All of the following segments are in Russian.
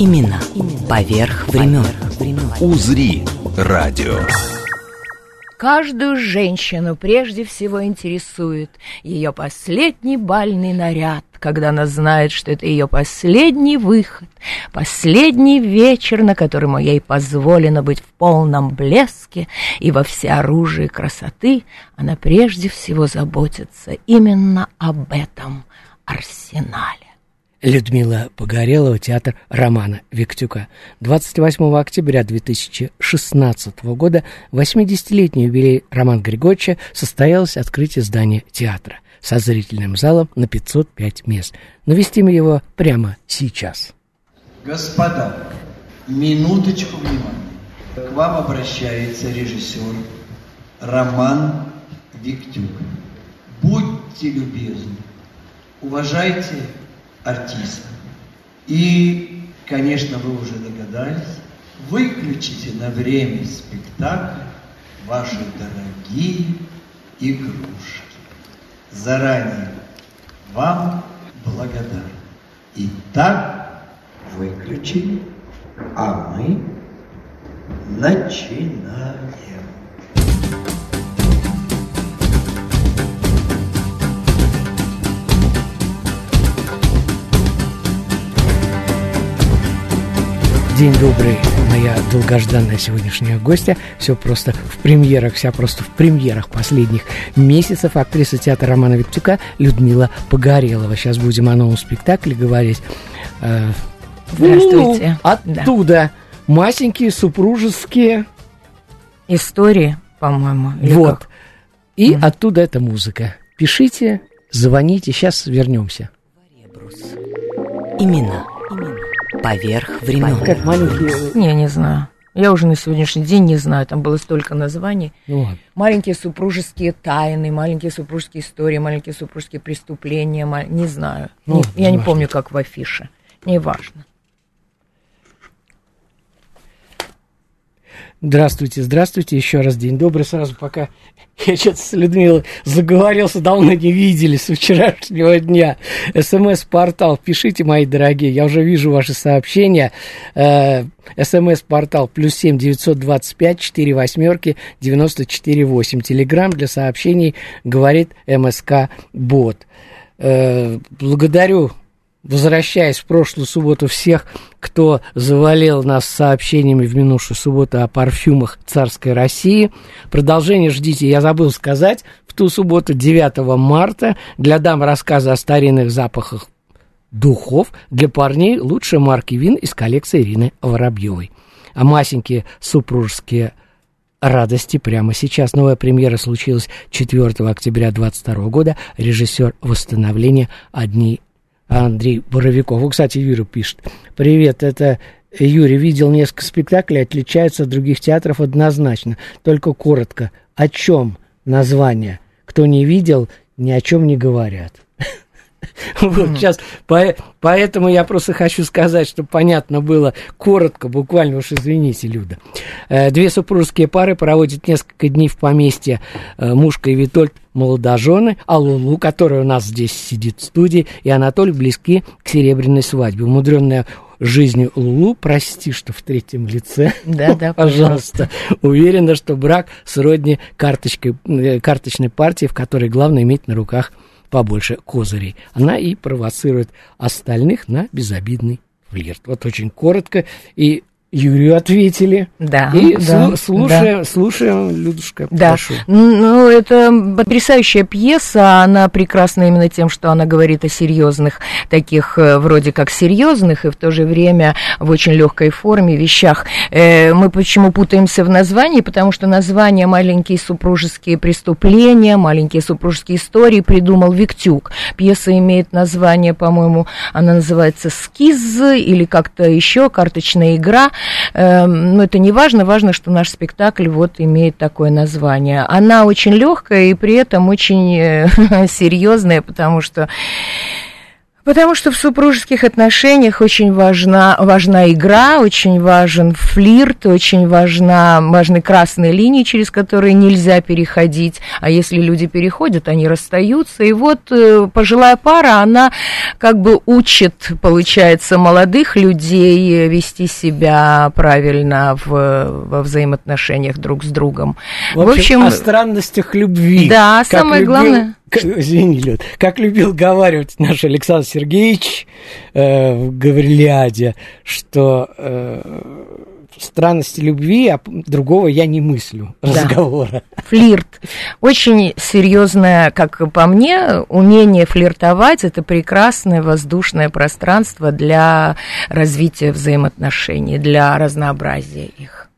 Именно поверх времен. «Узри» радио. Каждую женщину прежде всего интересует ее последний бальный наряд, когда она знает, что это ее последний выход, последний вечер, на котором ей позволено быть в полном блеске и во всеоружии красоты, она прежде всего заботится именно об этом арсенале. Людмила Погорелова, театр Романа Виктюка. 28 октября 2016 года, 80-летний юбилей Романа Григорьевича, состоялось открытие здания театра со зрительным залом на 505 мест. Навестим его прямо сейчас. Господа, минуточку внимания. К вам обращается режиссер Роман Виктюк. Будьте любезны, уважайте артиста. И, конечно, вы уже догадались, выключите на время спектакля ваши дорогие игрушки. Заранее вам благодарен. Итак, выключили, а мы начинаем. День добрый, моя долгожданная сегодняшняя гостья. Все просто в премьерах, вся просто в премьерах последних месяцев. Актриса театра Романа Виктюка Людмила Погорелова. Сейчас будем о новом спектакле говорить. Э, Здравствуйте. Ну, оттуда да. масенькие супружеские истории, по-моему. Вот. Как? И mm. оттуда эта музыка. Пишите, звоните, сейчас вернемся. Именно поверх времен. Как маленькие... Не, не знаю. Я уже на сегодняшний день не знаю, там было столько названий. Ну, маленькие супружеские тайны, маленькие супружеские истории, маленькие супружеские преступления, мал... не знаю. Ну, не, я не важно. помню, как в афише. Неважно. Здравствуйте, здравствуйте, еще раз день добрый. Сразу пока я что-то с Людмилой заговорился, давно не виделись с вчерашнего дня. СМС-портал, пишите, мои дорогие, я уже вижу ваши сообщения. Э, СМС-портал плюс семь девятьсот двадцать пять четыре восьмерки девяносто четыре восемь. Телеграмм для сообщений говорит МСК Бот. Э, благодарю возвращаясь в прошлую субботу, всех, кто завалил нас сообщениями в минувшую субботу о парфюмах царской России. Продолжение ждите, я забыл сказать, в ту субботу, 9 марта, для дам рассказы о старинных запахах духов, для парней лучшие марки вин из коллекции Ирины Воробьевой. А масенькие супружеские радости прямо сейчас. Новая премьера случилась 4 октября 2022 года. Режиссер восстановления «Одни Андрей Боровиков. Вот, кстати, Юра пишет. Привет, это Юрий. Видел несколько спектаклей, отличаются от других театров однозначно. Только коротко. О чем название? Кто не видел, ни о чем не говорят. Вот сейчас, поэтому я просто хочу сказать, чтобы понятно было коротко, буквально уж извините, Люда. Э, две супружеские пары проводят несколько дней в поместье э, Мушка и Витольд молодожены, а Лулу, которая у нас здесь сидит в студии, и Анатолий близки к серебряной свадьбе. Умудренная жизнью Лулу, прости, что в третьем лице, да, да, пожалуйста. пожалуйста, уверена, что брак сродни карточкой, э, карточной партии, в которой главное иметь на руках побольше козырей. Она и провоцирует остальных на безобидный флирт. Вот очень коротко и Юрию ответили. Да. И да, слушаем, да. слушаем, Людушка, да. прошу. Ну, это потрясающая пьеса. Она прекрасна именно тем, что она говорит о серьезных, таких э, вроде как серьезных, и в то же время в очень легкой форме вещах. Э, мы почему путаемся в названии? Потому что название «Маленькие супружеские преступления», «Маленькие супружеские истории» придумал Виктюк. Пьеса имеет название, по-моему, она называется «Скиз» или как-то еще, «Карточная игра». Э, ну, это не важно, важно, что наш спектакль вот имеет такое название. Она очень легкая и при этом очень э, серьезная, потому что Потому что в супружеских отношениях очень важна, важна игра, очень важен флирт, очень важна, важны красные линии, через которые нельзя переходить. А если люди переходят, они расстаются. И вот э, пожилая пара, она как бы учит, получается, молодых людей вести себя правильно в, во взаимоотношениях друг с другом. В общем, в общем о странностях любви. Да, самое любил... главное извини, Люд, как любил говаривать наш Александр Сергеевич э, в Гаврилиаде, что э, странности любви, а другого я не мыслю разговора. Да. Флирт. Очень серьезное, как по мне, умение флиртовать это прекрасное воздушное пространство для развития взаимоотношений, для разнообразия их.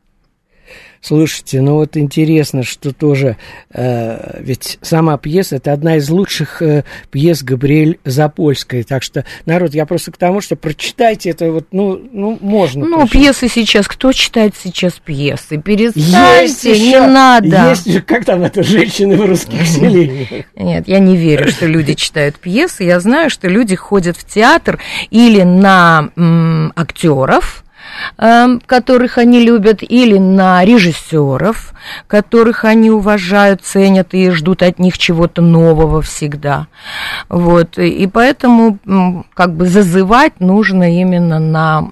Слушайте, ну вот интересно, что тоже, э, ведь сама пьеса это одна из лучших э, пьес Габриэль Запольской, так что, народ, я просто к тому, что прочитайте это вот, ну, ну можно. Ну, пьесы сейчас, кто читает сейчас пьесы? Перестаньте, есть не надо. Есть, как там это, женщины в русских селениях? Нет, я не верю, что люди читают пьесы, я знаю, что люди ходят в театр или на м, актеров, которых они любят, или на режиссеров, которых они уважают, ценят и ждут от них чего-то нового всегда. Вот. И поэтому как бы зазывать нужно именно на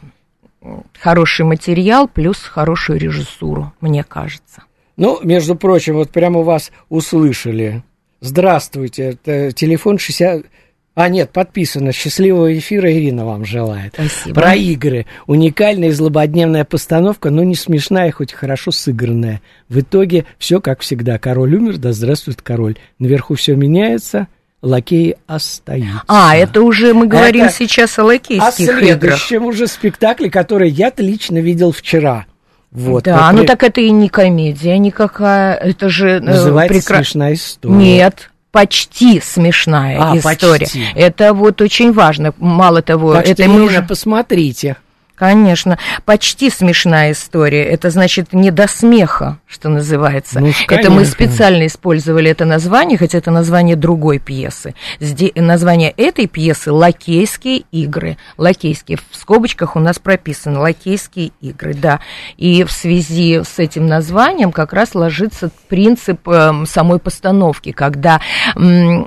хороший материал плюс хорошую режиссуру, мне кажется. Ну, между прочим, вот прямо вас услышали. Здравствуйте, это телефон 60... А, нет, подписано. Счастливого эфира Ирина вам желает. Спасибо. Про игры. Уникальная злободневная постановка, но не смешная, хоть хорошо сыгранная. В итоге все как всегда. Король умер, да здравствует король. Наверху все меняется, лакеи остаются. А, это уже мы говорим это сейчас о лакейских о следующем играх. уже спектакле, который я-то лично видел вчера. Вот, да, например... ну так это и не комедия никакая, это же... Э, Называется прекра... смешная история. Нет, почти смешная а, история. Почти. Это вот очень важно. Мало того, так это что мы уже посмотрите. Конечно, почти смешная история. Это значит не до смеха, что называется. Ну, это мы специально использовали это название, хотя это название другой пьесы. Здесь, название этой пьесы «Лакейские игры». Лакейские. В скобочках у нас прописано «Лакейские игры», да. И в связи с этим названием как раз ложится принцип э, самой постановки, когда э,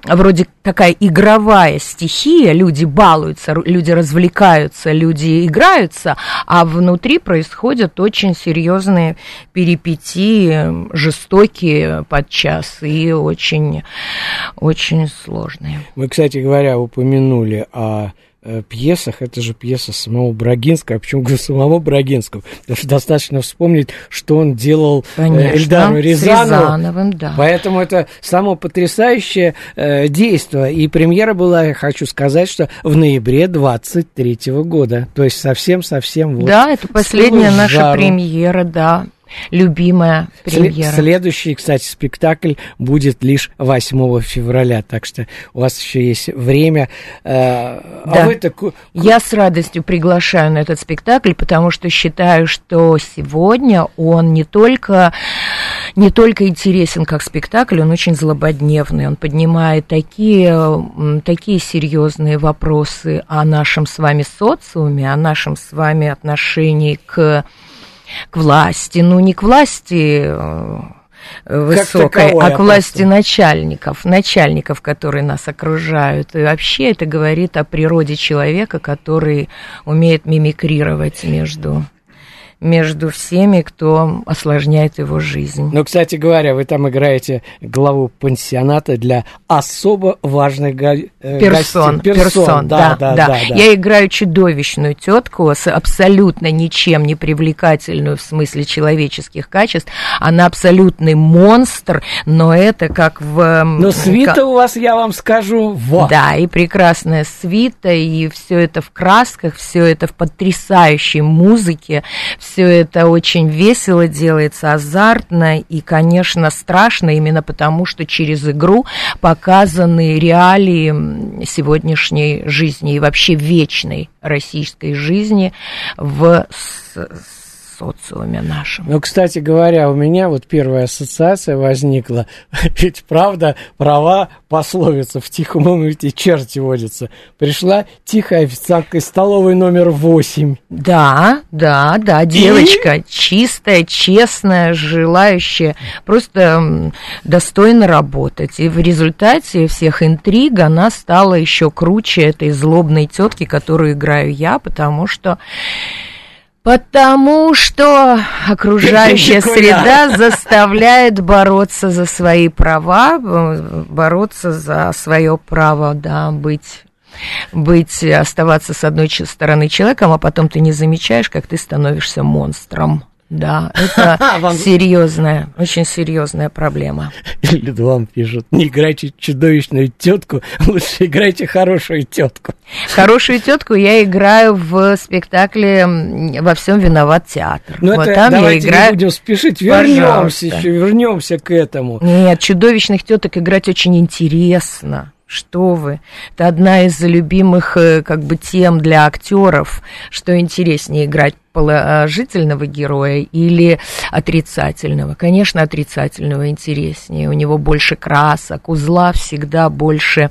вроде такая игровая стихия, люди балуются, люди развлекаются, люди играются, меняется, а внутри происходят очень серьезные перипетии, жестокие подчас и очень, очень сложные. Мы, кстати говоря, упомянули о пьесах, это же пьеса самого Брагинского, а почему говорю самого Брагинского? Потому что достаточно вспомнить, что он делал э, Конечно, Эльдару Рязанову. Рязановым, да. Поэтому это само потрясающее э, действие. И премьера была, я хочу сказать, что в ноябре 23 года. То есть совсем-совсем вот. Да, это последняя наша жару. премьера, да любимая премьера. Следующий, кстати, спектакль будет лишь 8 февраля, так что у вас еще есть время. Э, а да. вы так... Я с радостью приглашаю на этот спектакль, потому что считаю, что сегодня он не только, не только интересен как спектакль, он очень злободневный, он поднимает такие, такие серьезные вопросы о нашем с вами социуме, о нашем с вами отношении к к власти, ну не к власти э, высокой, а к власти просто. начальников, начальников, которые нас окружают. И вообще это говорит о природе человека, который умеет мимикрировать между между всеми, кто осложняет его жизнь. Ну, кстати говоря, вы там играете главу пансионата для особо важных го- э, персон, гостей. Персон, персон да, да, да, да, да. Я играю чудовищную тетку с абсолютно ничем не привлекательную в смысле человеческих качеств. Она абсолютный монстр, но это как в... Но свита как... у вас, я вам скажу, вот. Да, и прекрасная свита, и все это в красках, все это в потрясающей музыке, все это очень весело делается, азартно и, конечно, страшно именно потому, что через игру показаны реалии сегодняшней жизни и вообще вечной российской жизни в социуме нашем. Ну, кстати говоря, у меня вот первая ассоциация возникла. Ведь правда, права пословица в тихом умете черти водятся. Пришла тихая официантка из столовой номер восемь. Да, да, да, девочка И? чистая, честная, желающая просто достойно работать. И в результате всех интриг она стала еще круче этой злобной тетки, которую играю я, потому что Потому что окружающая среда заставляет бороться за свои права, бороться за свое право, да, быть быть, оставаться с одной стороны человеком, а потом ты не замечаешь, как ты становишься монстром. Да, это серьезная, очень серьезная проблема. Или вам пишут, не играйте чудовищную тетку, лучше играйте хорошую тетку. Хорошую тетку я играю в спектакле «Во всем виноват театр». Ну, вот это там давайте я играю... не будем спешить, вернемся еще, вернемся к этому. Нет, чудовищных теток играть очень интересно. Что вы? Это одна из любимых э, как бы тем для актеров, что интереснее играть положительного героя или отрицательного? Конечно, отрицательного интереснее. У него больше красок, узла всегда больше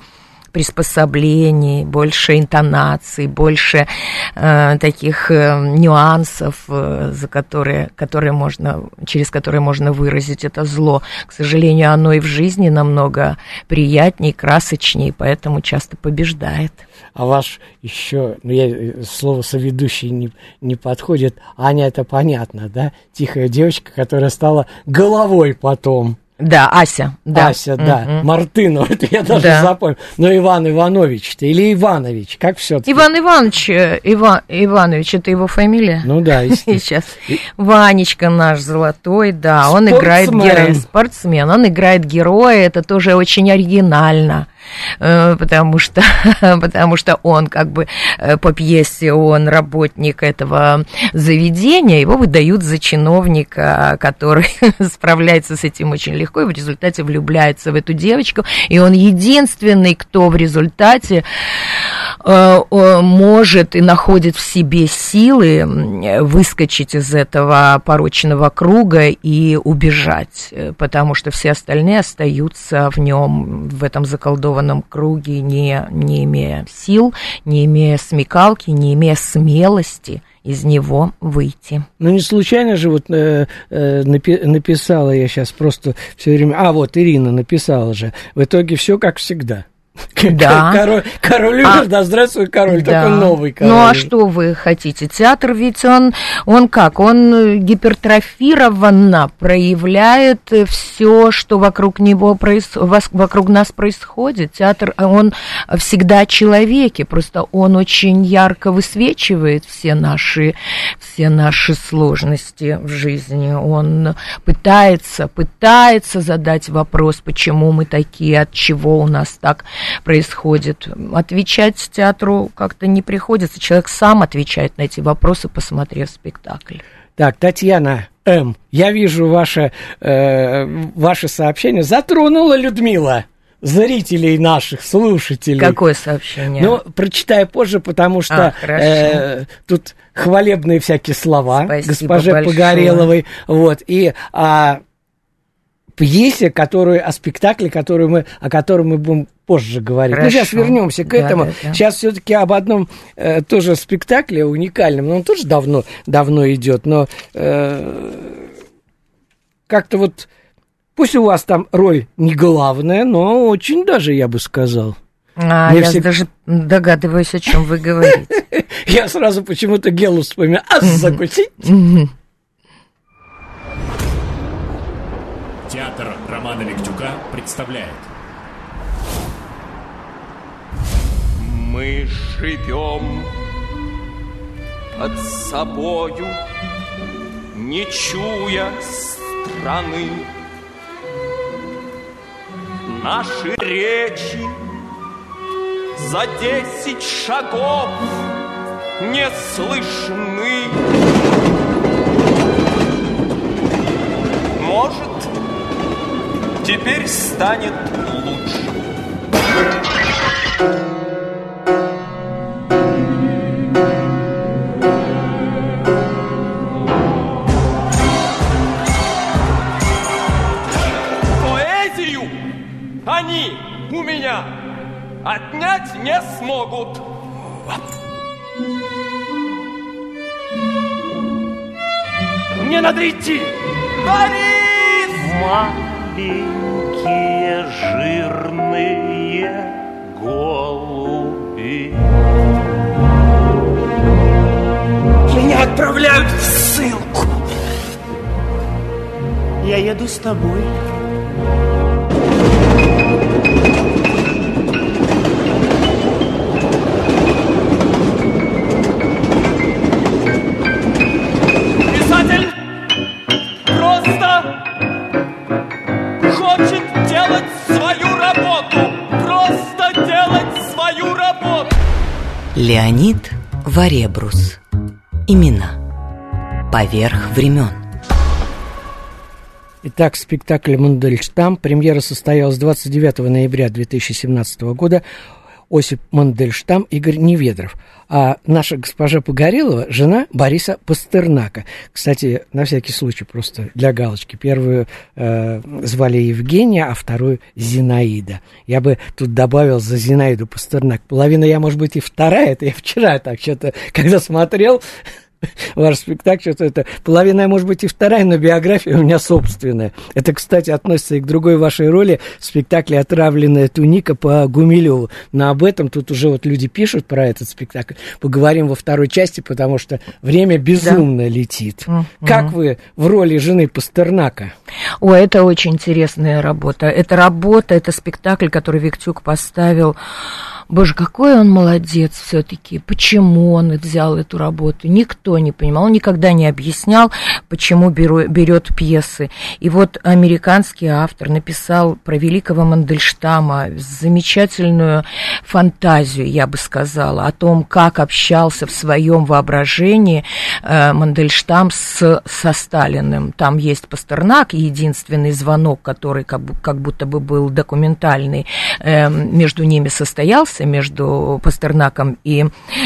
приспособлений, больше интонаций, больше э, таких э, нюансов, э, за которые, которые можно, через которые можно выразить это зло. К сожалению, оно и в жизни намного приятнее, красочнее, поэтому часто побеждает. А ваш еще, ну я э, слово соведущий не, не подходит, Аня это понятно, да? Тихая девочка, которая стала головой потом. Да, Ася, да. Ася, да. Угу. Мартынов, это я даже да. запомнил. Но Иван Иванович-то или Иванович, как все -таки? Иван Иванович, э, Иван Иванович, это его фамилия? Ну да. Сейчас. Ванечка наш золотой, да, он играет героя, спортсмен, он играет героя, это тоже очень оригинально. Э, потому что, потому что он как бы э, по пьесе, он работник этого заведения, его выдают за чиновника, который справляется с этим очень легко и в результате влюбляется в эту девочку, и он единственный, кто в результате э, может и находит в себе силы выскочить из этого порочного круга и убежать, потому что все остальные остаются в нем, в этом заколдованном заколдованном круге, не, не имея сил, не имея смекалки, не имея смелости из него выйти. Ну, не случайно же вот э, э, напи- написала я сейчас просто все время... А, вот Ирина написала же. В итоге все как всегда. Да. Король, король умер, а, да, здравствуй, король, да. только новый король. Ну, а что вы хотите? Театр ведь он, он как? Он гипертрофированно проявляет все, что вокруг него, проис... вокруг нас происходит. Театр, он всегда человеки, просто он очень ярко высвечивает все наши, все наши сложности в жизни. Он пытается, пытается задать вопрос, почему мы такие, от чего у нас так происходит. Отвечать театру как-то не приходится. Человек сам отвечает на эти вопросы, посмотрев спектакль. Так, Татьяна М. Я вижу ваше, э, ваше сообщение. Затронула Людмила зрителей наших, слушателей. Какое сообщение? Ну, прочитаю позже, потому что а, э, тут хвалебные всякие слова Спасибо госпоже большое. Погореловой. Вот, и а, пьесе, которую, о спектакле, который мы, о котором мы будем позже говорить. Хорошо. Ну, сейчас вернемся к да, этому. Да, да. Сейчас все-таки об одном э, тоже спектакле уникальном, но он тоже давно, давно идет, но э, как-то вот пусть у вас там роль не главная, но очень даже, я бы сказал. А, я всегда... даже догадываюсь, о чем вы говорите. Я сразу почему-то Гелу вспоминаю. А закусить? Театр Романа Виктюка представляет Мы живем под собою, не чуя страны. Наши речи за десять шагов не слышны. Может, Теперь станет лучше. Поэзию они у меня отнять не смогут. Мне надо идти. Борис! Маленькие жирные голуби. Меня отправляют в ссылку. Я еду с тобой. Леонид Варебрус. Имена. Поверх времен. Итак, спектакль «Мандельштам». Премьера состоялась 29 ноября 2017 года. Осип Мандельштам, Игорь Неведров. А наша госпожа Погорелова – жена Бориса Пастернака. Кстати, на всякий случай, просто для галочки. Первую э, звали Евгения, а вторую – Зинаида. Я бы тут добавил за Зинаиду Пастернак. Половина я, может быть, и вторая. Это я вчера так что-то, когда смотрел, ваш спектакль, что это половина, может быть, и вторая, но биография у меня собственная. Это, кстати, относится и к другой вашей роли в спектакле «Отравленная туника» по Гумилеву. Но об этом тут уже вот люди пишут про этот спектакль. Поговорим во второй части, потому что время безумно да. летит. Mm-hmm. Как вы в роли жены Пастернака? О, это очень интересная работа. Это работа, это спектакль, который Виктюк поставил Боже, какой он молодец все-таки. Почему он взял эту работу? Никто не понимал. Он никогда не объяснял, почему берет пьесы. И вот американский автор написал про великого Мандельштама замечательную фантазию, я бы сказала, о том, как общался в своем воображении э, Мандельштам с, со Сталиным. Там есть Пастернак, единственный звонок, который как, как будто бы был документальный, э, между ними состоялся между Пастернаком и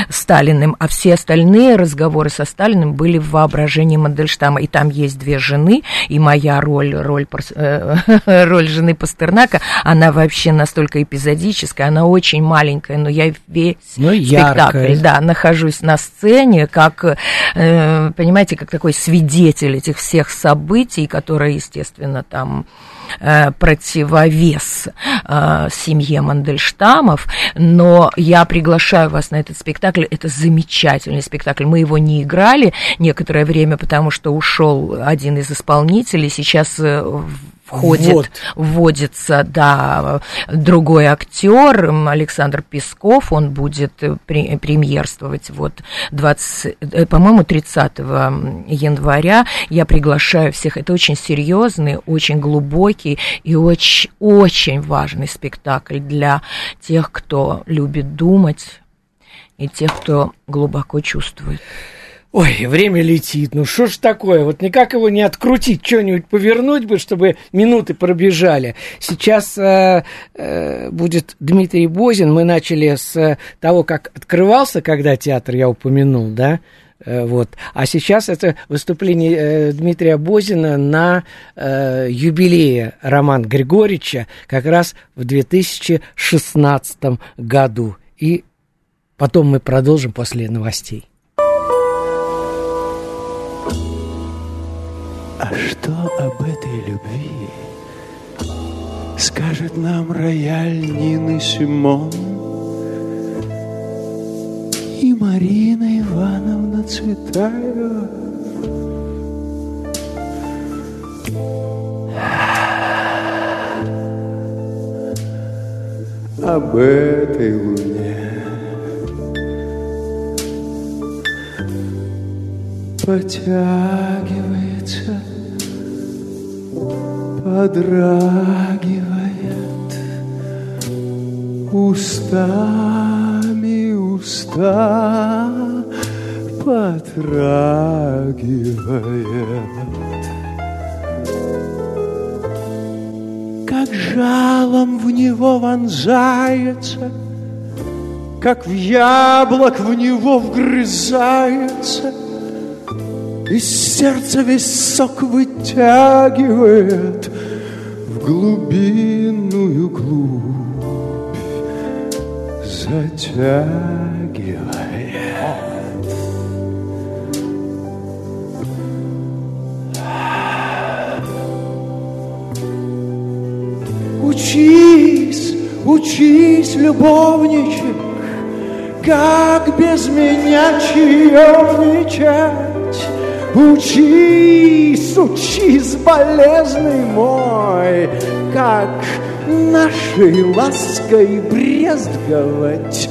Сталиным, а все остальные разговоры со Сталиным были в воображении Мандельштама. И там есть две жены, и моя роль, роль, э, роль жены Пастернака, она вообще настолько эпизодическая, она очень маленькая, но я весь ну, спектакль, яркая. да, нахожусь на сцене, как, э, понимаете, как такой свидетель этих всех событий, которые, естественно, там противовес э, семье Мандельштамов, но я приглашаю вас на этот спектакль. Это замечательный спектакль. Мы его не играли некоторое время, потому что ушел один из исполнителей. Сейчас э, входит, вот. вводится, да, другой актер, Александр Песков, он будет при, премьерствовать вот 20, по-моему, 30 января. Я приглашаю всех. Это очень серьезный, очень глубокий и очень, очень важный спектакль для тех, кто любит думать и тех, кто глубоко чувствует. Ой, время летит, ну что ж такое, вот никак его не открутить, что-нибудь повернуть бы, чтобы минуты пробежали. Сейчас э, э, будет Дмитрий Бозин, мы начали с того, как открывался, когда театр, я упомянул, да, э, вот. А сейчас это выступление э, Дмитрия Бозина на э, юбилее Романа Григорьевича как раз в 2016 году. И потом мы продолжим после новостей. А что об этой любви скажет нам рояль Нины Симон и Марина Ивановна Цветаева? Об этой луне потягивается, подрагивает устами уста потрагивает. Как жалом в него вонзается, как в яблок в него вгрызается — и сердце весь сок вытягивает в глубинную глубь. затягивает. Учись, учись, любовничек, как без меня чаевничать. Учись, учись, болезный мой, как нашей лаской брезговать.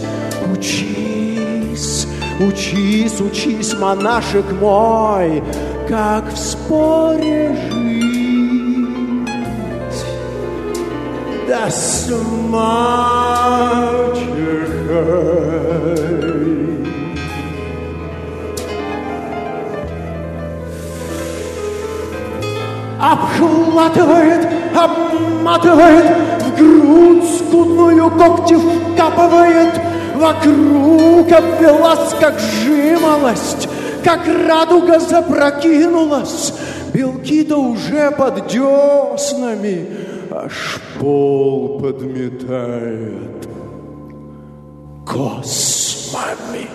Учись, учись, учись, монашек мой, как в споре жить. Да с. Обхватывает, обматывает, в грудь скудную когти вкапывает, вокруг обвелась, как жимолость, как радуга запрокинулась, белки-то уже под деснами, аж пол подметает. Космами.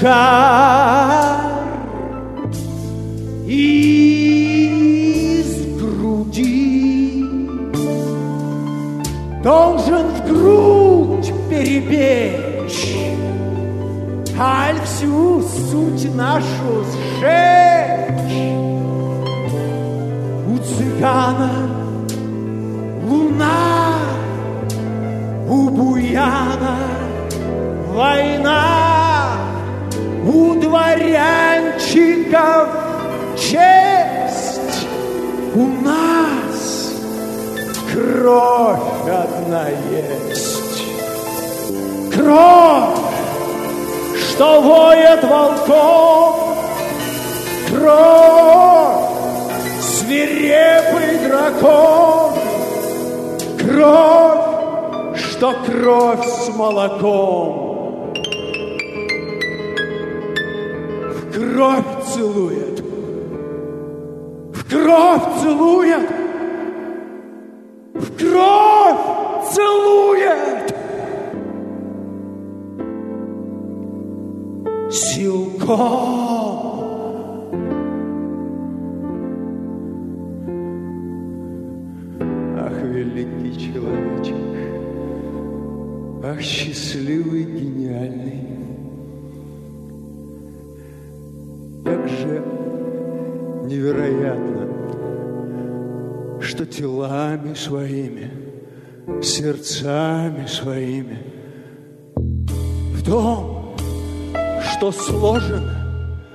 Жар из груди. Должен в грудь перебечь, аль всю суть нашу сжечь. Цыгана луна, у буяна война, у дворянчиков честь, у нас кровь одна есть. Кровь, что воет волком, кровь, свирепый дракон, кровь, что кровь с молоком. Целует, в кровь целует, в кровь целует. Силком. великий человечек, ах, счастливый, телами своими, сердцами своими, в том, что сложено,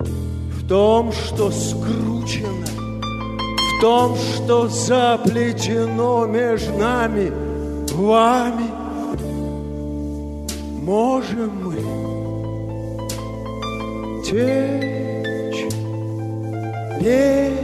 в том, что скручено, в том, что заплетено между нами, вами, можем мы течь, петь,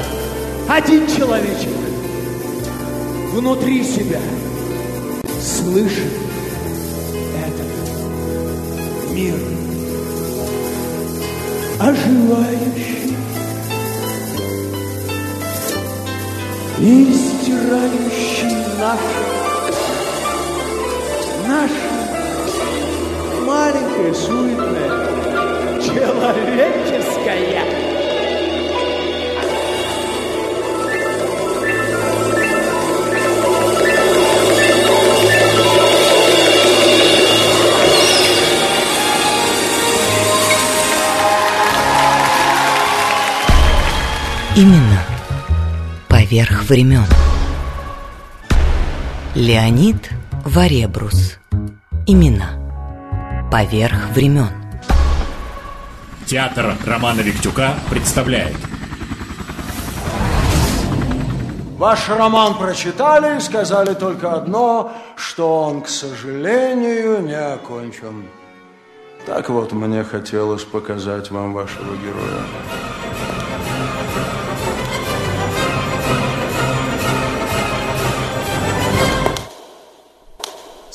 один человечек внутри себя слышит этот мир. Оживающий и стирающий наше, наше маленькое суетное человеческое Именно поверх времен. Леонид Варебрус. Имена поверх времен. Театр Романа Виктюка представляет Ваш роман прочитали и сказали только одно, что он, к сожалению, не окончен. Так вот, мне хотелось показать вам вашего героя.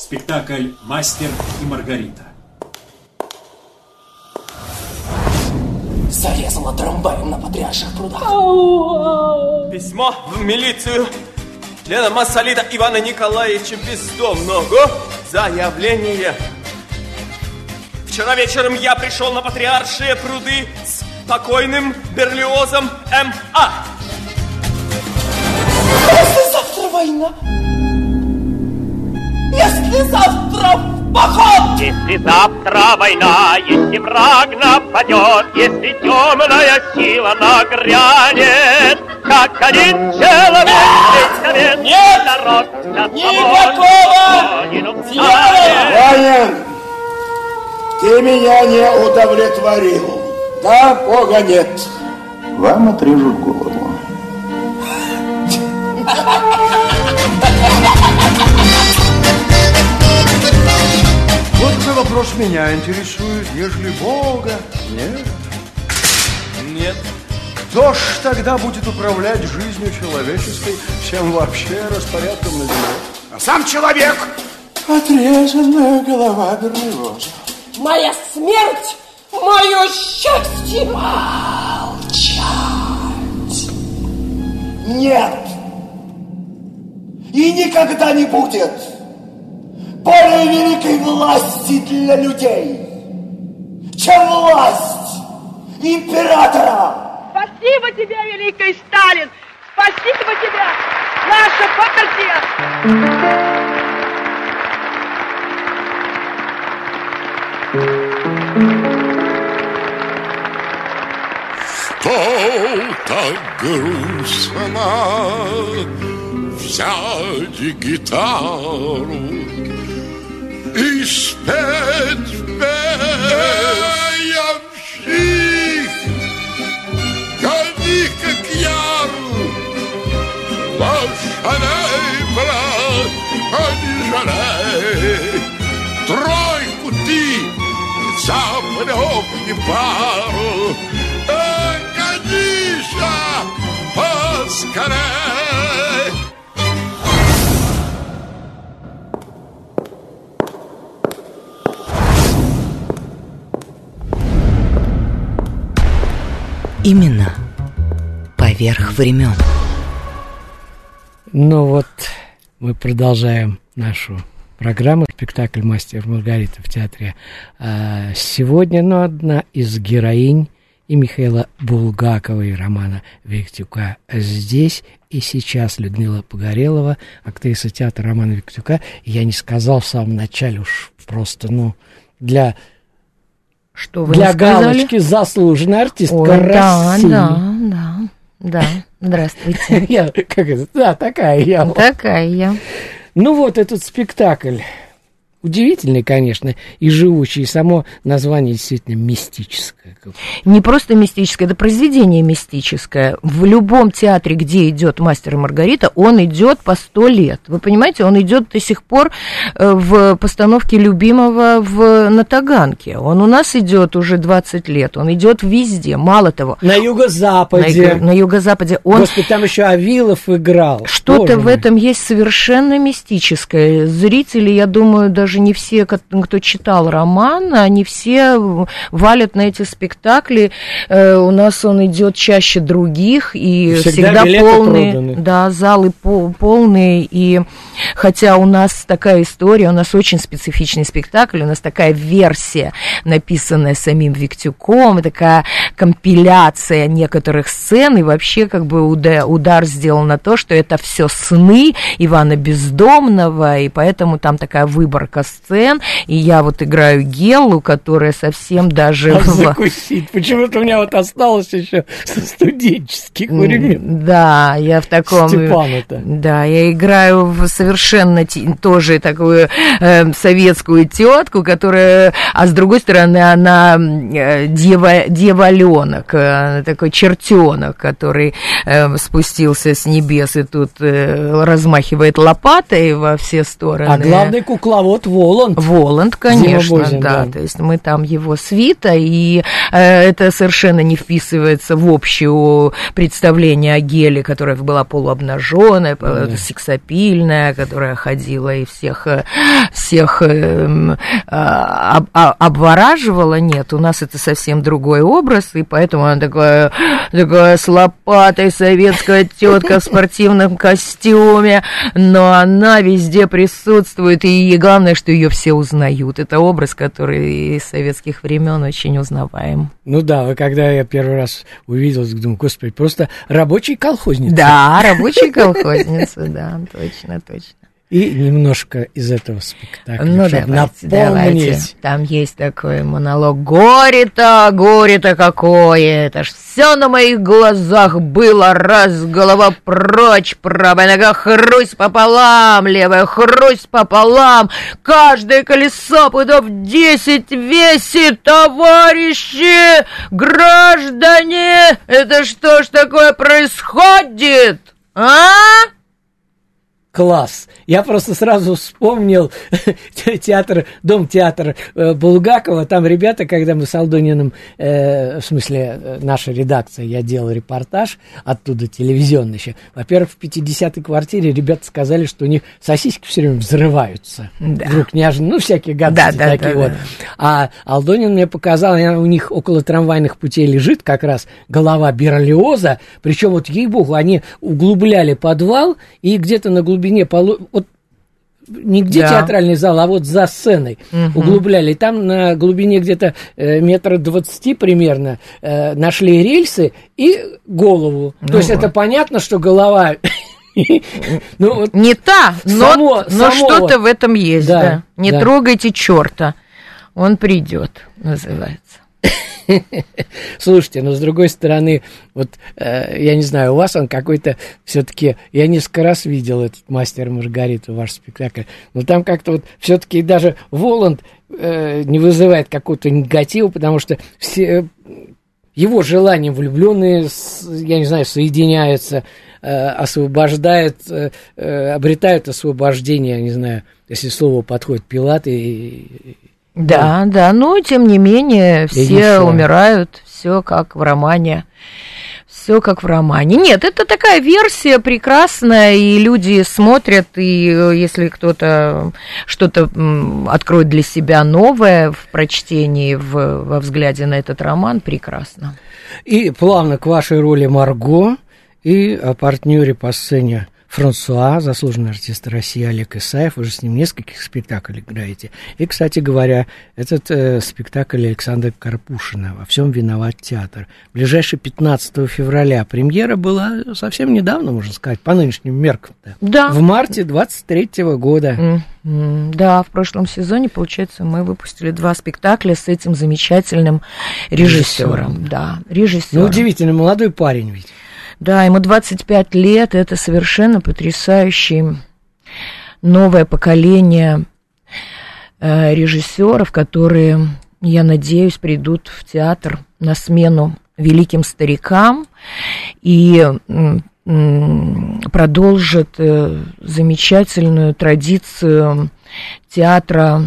Спектакль «Мастер и Маргарита». Зарезала трамваем на потрясших прудах. Письмо в милицию. Лена Масолида Ивана Николаевича Бездомного. Заявление. Вчера вечером я пришел на Патриаршие пруды с покойным Берлиозом М.А. Завтра война. Если завтра в поход! Если завтра война, если враг нападет, если темная сила нагрянет, как один человек весь совет Нет! народ за Никакого Ваня, ты меня не удовлетворил. Да, Бога нет. Вам отрежут голову. Вот какой вопрос меня интересует, ежели Бога нет. Нет. Кто ж тогда будет управлять жизнью человеческой, всем вообще распорядком на земле? А сам человек! Отрезанная голова Берлиоза. Моя смерть, мое счастье! Молчать! Нет! И никогда не будет более великой власти для людей, чем власть императора! Спасибо тебе, великий Сталин! Спасибо тебе, наша партия! Что так грустно взять гитару Spet mij, ja. Kan ik het jaar was aan Ebra, aan Israël. Trojku ti, zapadov i Kan e, Kanisha, paskare. Именно поверх времен. Ну вот, мы продолжаем нашу программу «Спектакль «Мастер Маргарита» в театре. А, сегодня, ну, одна из героинь и Михаила Булгакова, и Романа Виктюка здесь и сейчас Людмила Погорелова, актриса театра Романа Виктюка. Я не сказал в самом начале уж просто, ну, для Что вы для галочки заслуженная артистка Ой, да, России. да, да, да. Здравствуйте. Я, как это, да, такая я. Такая я. Ну вот этот спектакль. Удивительный, конечно, и живучий, и само название действительно мистическое. Не просто мистическое, это произведение мистическое. В любом театре, где идет мастер и Маргарита, он идет по сто лет. Вы понимаете, он идет до сих пор э, в постановке любимого в, на Таганке. Он у нас идет уже 20 лет. Он идет везде. Мало того. На юго-западе. На, на юго-западе. Он Господи, там еще Авилов играл. Что-то в этом есть совершенно мистическое. Зрители, я думаю, даже не все, кто читал роман, они все валят на эти спектакли. Э, у нас он идет чаще других, и Всегда всегда, полные. проданы. Да, залы пол- полные. И хотя у нас такая история, у нас очень специфичный спектакль, у нас такая версия, написанная самим Виктюком, такая компиляция некоторых сцен, и вообще как бы уда- удар сделал на то, что это все сны Ивана Бездомного, и поэтому там такая выборка сцен, и я вот играю Геллу, которая совсем даже... А закусить. Почему-то у меня вот осталось еще со студенческих времен. Да, я в таком... Степана-то. Да, я играю в совершенно тоже такую э, советскую тетку, которая... А с другой стороны, она э, дева, деваленок, э, такой чертенок, который э, спустился с небес и тут э, размахивает лопатой во все стороны. А главный кукловод Воланд. Воланд, конечно, Зимобозин, да. да. То есть мы там его свита, и э, это совершенно не вписывается в общее представление о Геле, которая была полуобнаженная, Да. сексапильная, которая ходила и всех, э, всех э, об- а- обвораживала. Нет, у нас это совсем другой образ, и поэтому она такая, такая с лопатой советская тетка в спортивном костюме, но она везде присутствует, и главное, что ее все узнают. Это образ, который из советских времен очень узнаваем. Ну да, когда я первый раз увидел, думаю, господи, просто рабочий колхозница. Да, рабочая колхозница, да, точно, точно. И немножко из этого спектакля, Ну, чтобы давайте, напомнить. давайте. Там есть такой монолог. Горе-то, горе-то какое! Это ж все на моих глазах было. Раз голова прочь, правая нога хрусь пополам, левая хрусь пополам. Каждое колесо пудов десять весит, товарищи, граждане! Это что ж такое происходит, а? Класс. Я просто сразу вспомнил театр, дом-театр э, Булгакова. Там ребята, когда мы с Алдониным, э, в смысле, э, наша редакция, я делал репортаж, оттуда телевизионный еще. Во-первых, в 50-й квартире ребята сказали, что у них сосиски все время взрываются. Да. Вдруг неожиданно, ну, всякие гадости Да, да, такие да, вот. да. А Алдонин мне показал, я- у них около трамвайных путей лежит как раз голова Берлиоза, причем вот, ей-богу, они углубляли подвал, и где-то на глубине полу... вот нигде Да. театральный зал, а вот за сценой Мгм. углубляли. Там на глубине где-то э, метра двадцати примерно э, нашли рельсы и голову. Ну То есть вот. это понятно, что голова... Ну, вот Не та, но, само- но что-то в этом есть, Да, да. Не да. трогайте черта, он придет, называется. Слушайте, но с другой стороны, вот э, я не знаю, у вас он какой-то все-таки, я несколько раз видел этот мастер Маргариту, ваш спектакль, но там как-то вот все-таки даже Воланд э, не вызывает какого-то негатива, потому что все э, его желания влюбленные, я не знаю, соединяются, э, освобождают, э, обретают освобождение, я не знаю, если слово подходит, Пилат и... Да, да, но тем не менее все умирают, все как в романе. Все как в романе. Нет, это такая версия прекрасная, и люди смотрят, и э, если кто-то что-то откроет для себя новое в прочтении, в, во взгляде на этот роман, прекрасно. И плавно к вашей роли Марго и о партнере по сцене Франсуа, заслуженный артист России Олег Исаев. Вы же с ним нескольких спектаклях играете. И, кстати говоря, этот э, спектакль Александра Карпушина «Во всем виноват театр». Ближайший 15 февраля. Премьера была совсем недавно, можно сказать, по нынешним меркам. Да. В марте 23 года. М, Да, в прошлом сезоне, получается, мы выпустили два спектакля с этим замечательным режиссером. Режиссером. Да, режиссером. Ну, удивительно, молодой парень ведь. Да, ему 25 лет, это совершенно потрясающий новое поколение э, режиссеров, которые, я надеюсь, придут в театр на смену великим старикам и продолжат э, замечательную традицию театра,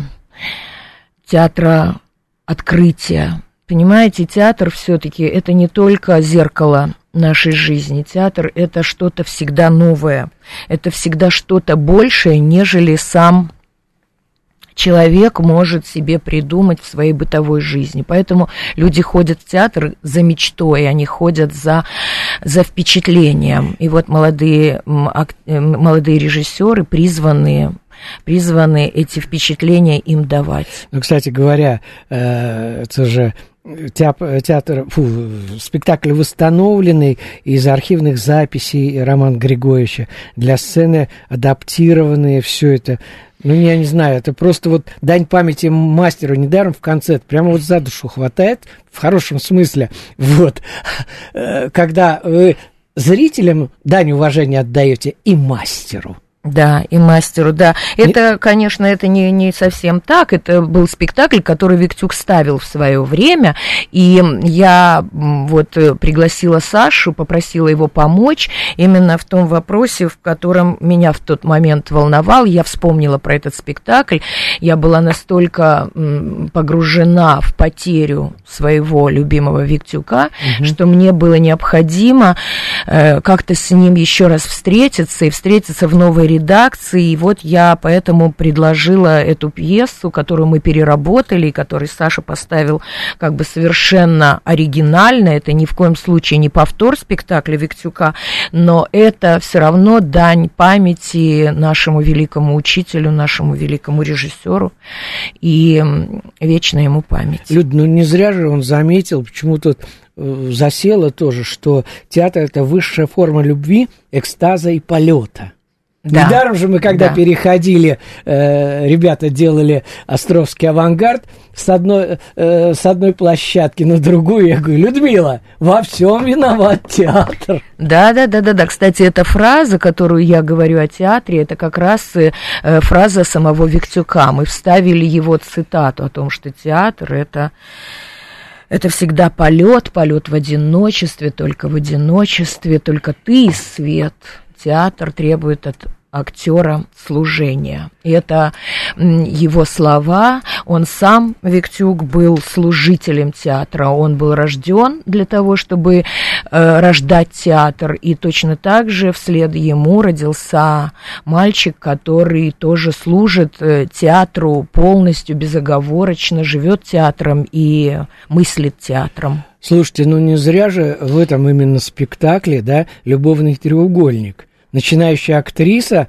театра открытия. Понимаете, театр все-таки это не только зеркало нашей жизни. Театр это что-то всегда новое, это всегда что-то большее, нежели сам человек может себе придумать в своей бытовой жизни. Поэтому люди ходят в театр за мечтой, они ходят за, за впечатлением. И вот молодые, э, молодые режиссеры призваны, призваны эти впечатления им давать. Ну, кстати говоря, э, это же театр, театр фу, спектакль восстановленный из архивных записей Романа Григорьевича, для сцены адаптированные, все это. Ну, я не знаю, это просто вот дань памяти мастеру, недаром в конце, прямо вот за душу хватает, в хорошем смысле, вот, э, когда вы зрителям дань уважения отдаете и мастеру. Да, и мастеру, да. Это, конечно, это не, не совсем так. Это был спектакль, который Виктюк ставил в свое время. И я вот э, пригласила Сашу, попросила его помочь именно в том вопросе, в котором меня в тот момент волновал. Я вспомнила про этот спектакль. Я была настолько погружена в потерю своего любимого Виктюка, угу. что мне было необходимо э, как-то с ним еще раз встретиться и встретиться в новой редакции, и вот я поэтому предложила эту пьесу, которую мы переработали, и которую Саша поставил как бы совершенно оригинально, это ни в коем случае не повтор спектакля Виктюка, но это все равно дань памяти нашему великому учителю, нашему великому режиссеру, и вечная ему память. Люд, ну не зря же он заметил, почему-то э, засело тоже, что театр – это высшая форма любви, экстаза и полета – да. Недаром же мы, когда да. переходили, э, ребята делали Островский авангард с одной, э, с одной площадки на другую. Я говорю, Людмила, во всем виноват театр. Да, да, да, да, да. Кстати, эта фраза, которую я говорю о театре, это как раз э, фраза самого Виктюка. Мы вставили его цитату о том, что театр это это всегда полет, полет в одиночестве, только в одиночестве, только ты и свет театр требует от актера служения. Это его слова. Он сам, Виктюк, был служителем театра. Он был рожден для того, чтобы э, рождать театр. И точно так же вслед ему родился мальчик, который тоже служит э, театру полностью, безоговорочно, живет театром и мыслит театром. Слушайте, ну не зря же в этом именно спектакле, да, любовный треугольник начинающая актриса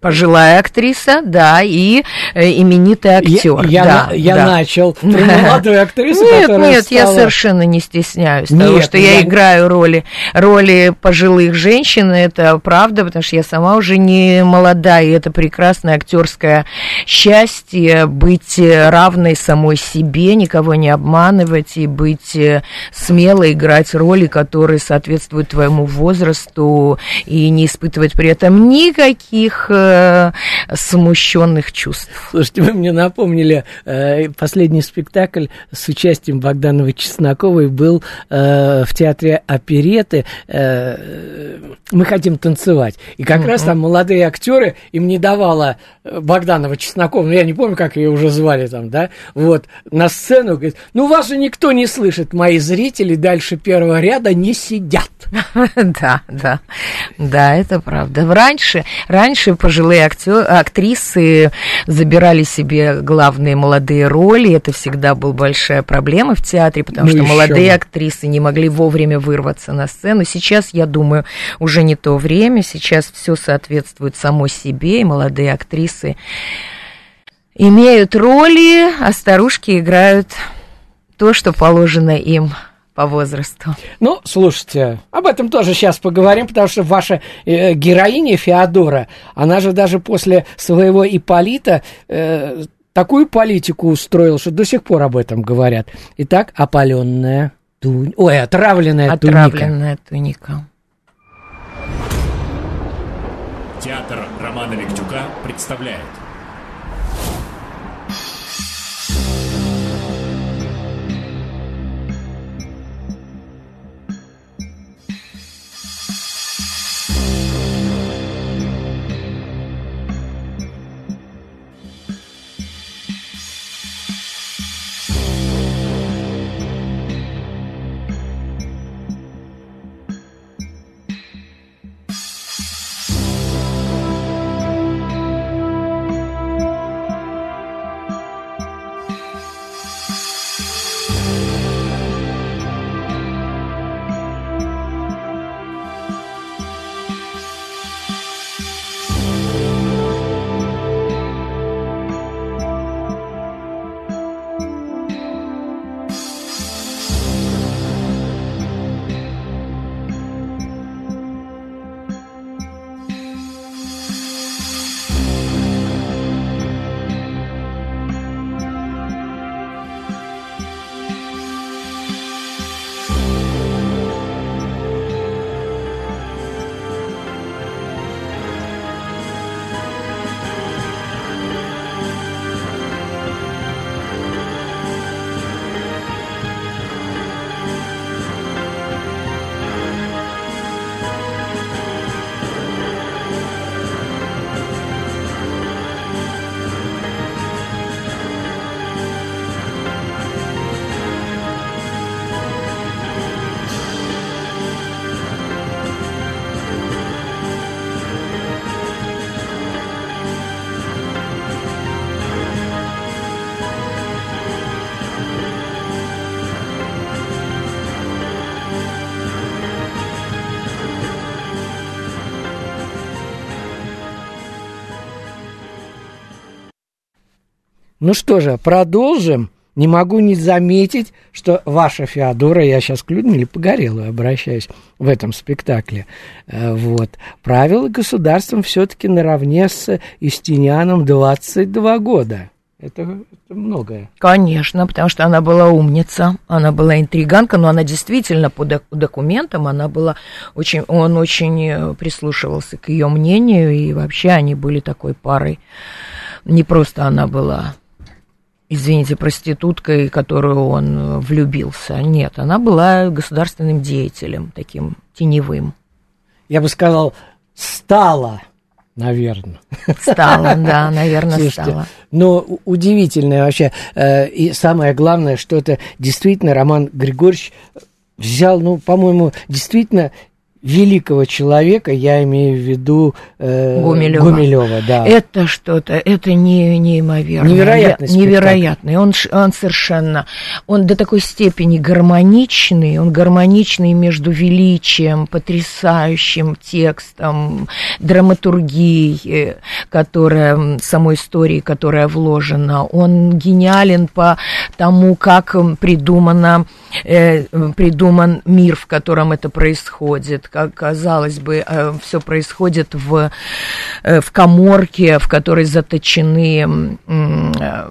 Пожилая актриса, да, и э, именитый актер. Я, да, я, да. начал про молодую актрису, Нет, нет, стала... я совершенно не стесняюсь нет, того, что я... я играю роли, роли пожилых женщин, это правда, потому что я сама уже не молодая, и это прекрасное актерское счастье быть равной самой себе, никого не обманывать и быть э, смело играть роли, которые соответствуют твоему возрасту, и не испытывать при этом никаких э, Э, смущенных чувств. Слушайте, вы мне напомнили, э, последний спектакль с участием Богдановой Чесноковой был э, в театре опереты э, «Мы хотим танцевать». И как mm-hmm. раз там молодые актеры, им не давала Богданова Чеснокова, ну я не помню, как ее уже звали там, да, вот, на сцену, говорит, ну вас же никто не слышит, мои зрители дальше первого ряда не сидят. Да, да, да, это правда. Раньше, раньше пожилые актер, актрисы забирали себе главные молодые роли, это всегда была большая проблема в театре, потому ну, что молодые актрисы не могли вовремя вырваться на сцену. Сейчас, я думаю, уже не то время, сейчас все соответствует самой себе, и молодые актрисы имеют роли, а старушки играют то, что положено им по возрасту. Ну, слушайте, об этом тоже сейчас поговорим, потому что ваша э, героиня Феодора, она же даже после своего Иполита э, такую политику устроила, что до сих пор об этом говорят. Итак, опаленная туника. Ой, отравленная, отравленная туника. туника. Театр Романа Виктюка представляет – Ну что же, продолжим. Не могу не заметить, что ваша Феодора, я сейчас к Людмиле Погорелой обращаюсь в этом спектакле, э, вот, правила государством все-таки наравне с Истинианом 22 года. Это, это многое. Конечно, потому что она была умница, она была интриганка, но она действительно по док- документам, она была очень, он очень э, прислушивался к ее мнению, и вообще они были такой парой. Не просто она была извините, проституткой, которую он э, влюбился. Нет, она была государственным деятелем, таким теневым. Я бы сказал, стала, наверное. Стала, да, наверное, Слушайте, стала. Но у- удивительное вообще. э, И самое главное, что это действительно Роман Григорьевич взял, ну, по-моему, действительно великого человека, я имею в виду э, Гумилева. Гумилева, да. Это что-то, это не, неимоверно. Невероятный Я- Невероятный. Он, он совершенно, он до такой степени гармоничный, он гармоничный между величием, потрясающим текстом, драматургией, э, которая, самой историей, которая вложена. Он гениален по тому, как придумано, э, придуман мир, в котором это происходит. Как казалось бы, все происходит в, э, в коморке, в которой заточены э,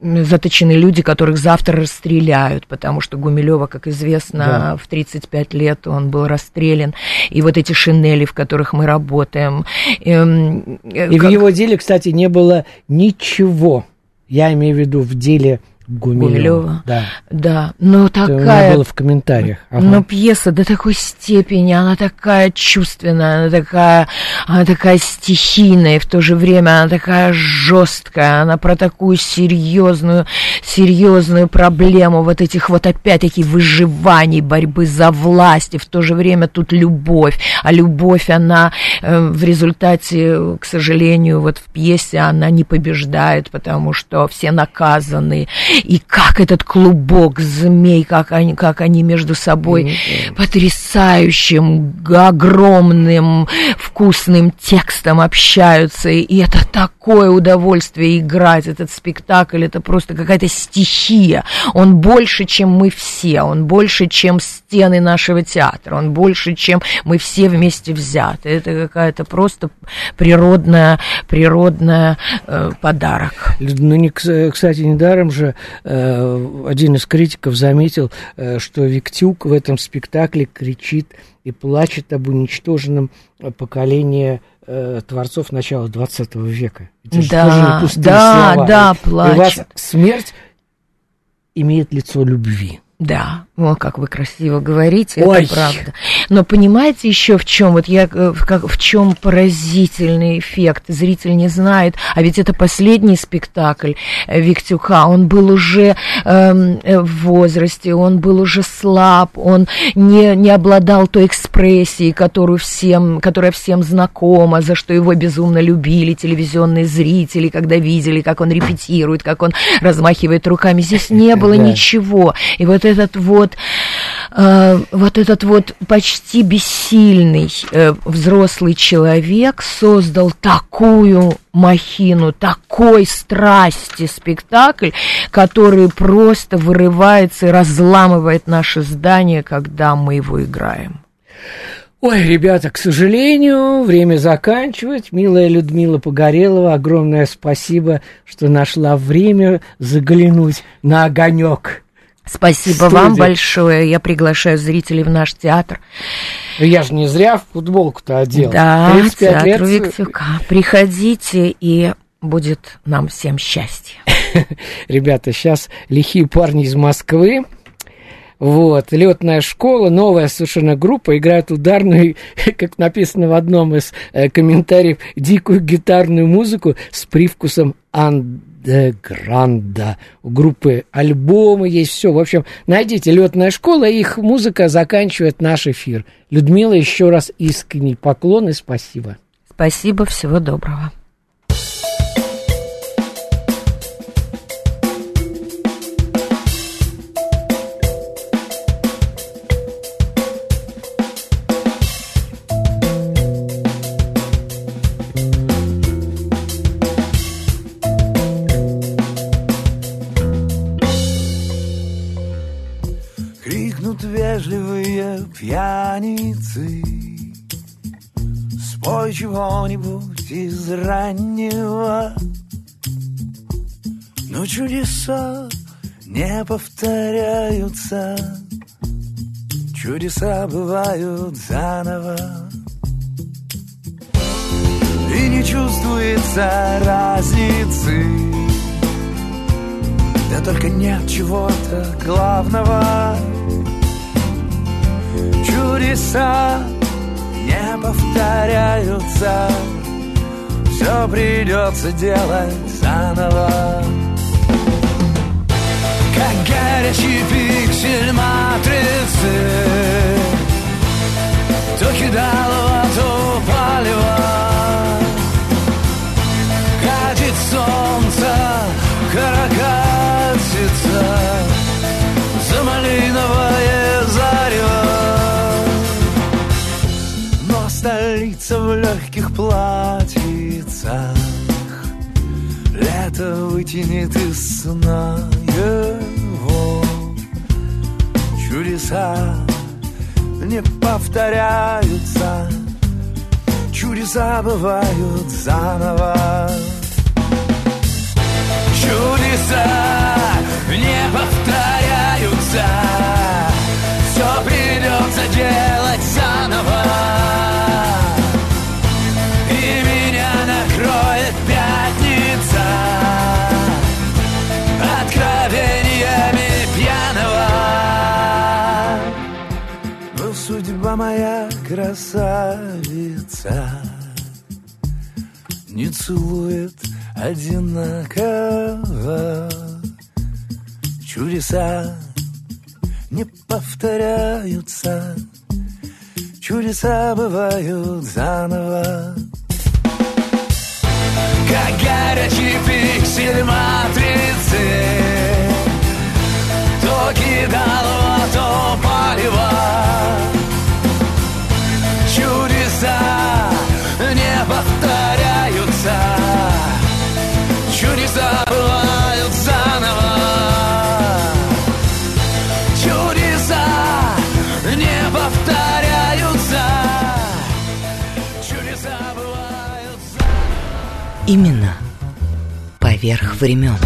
заточены люди, которых завтра расстреляют, потому что Гумилева, как известно, Да. в 35 лет он был расстрелян. И вот эти шинели, в которых мы работаем. эм, э, И в как- его деле, кстати, не было ничего. Я имею в виду в деле Гумилева. Гумилева. Да. Да, но Это такая... было в комментариях. Ага. Но пьеса до такой степени, она такая чувственная, она такая, она такая стихийная, и в то же время она такая жесткая, она про такую серьезную, серьезную проблему вот этих вот опять-таки выживаний, борьбы за власть, и в то же время тут любовь, а любовь, она э, в результате, к сожалению, вот в пьесе она не побеждает, потому что все наказаны, и как этот клубок змей, как они, как они между собой потрясающим, огромным, вкусным текстом общаются, и это такое удовольствие играть этот спектакль, это просто какая-то стихия, он больше, чем мы все, он больше, чем стены нашего театра, он больше, чем мы все вместе взяты, это какая-то просто природная, природная э, подарок. Ну, не, кс- кстати, недаром же один из критиков заметил, э, что Виктюк в этом спектакле кричит и плачет об уничтоженном э, поколении э, творцов начала 20 века. Это Да, да, слова. да, И у вас плачет. смерть имеет лицо любви. Да, о, как вы красиво говорите, Ой. это правда. Но понимаете еще в чем? Вот я э, как, в чем поразительный эффект. Зритель не знает, а ведь это последний спектакль э, Виктюка. Он был уже эм, э, в возрасте, он был уже слаб, он не, не обладал той экспрессией, которую всем, которая всем знакома, за что его безумно любили телевизионные зрители, когда видели, как он репетирует, как он размахивает руками. Здесь не было Да. ничего. И вот этот вот, э, вот этот вот почти бессильный э, взрослый человек создал такую махину, такой страсти спектакль, который просто вырывается и разламывает наше здание, когда мы его играем. Ой, ребята, к сожалению, время заканчивать. Милая Людмила Погорелова, огромное спасибо, что нашла время заглянуть на огонек. Спасибо вам большое. Я приглашаю зрителей в наш театр. Я же не зря футболку-то одел. Да, 35 театру лет. Виктюка. Приходите, и будет нам всем счастье. Ребята, сейчас лихие парни из Москвы. Вот, летная школа, новая совершенно группа, играют ударную, как написано в одном из э, комментариев, дикую гитарную музыку с привкусом андегранда. У группы альбомы есть все. В общем, найдите летная школа, их музыка заканчивает наш эфир. Людмила, еще раз искренний поклон и спасибо. Спасибо, всего доброго. Спой чего-нибудь из раннего. Но чудеса не повторяются. Чудеса бывают заново. И не чувствуется разницы. Да только нет чего-то главного. Чудеса повторяются. Все придется делать заново. Как горячий пиксель матрицы То кидалово, то палево. Катит солнце, каракатица За малиновое столица в легких платьицах. Лето вытянет из сна его. Чудеса не повторяются. Чудеса бывают заново. Чудеса не повторяются. Все придется делать заново красавица. Не целует одинаково. Чудеса не повторяются. Чудеса бывают заново. Как горячий пиксель матрицы. То кидалово, то палево Именно поверх времен.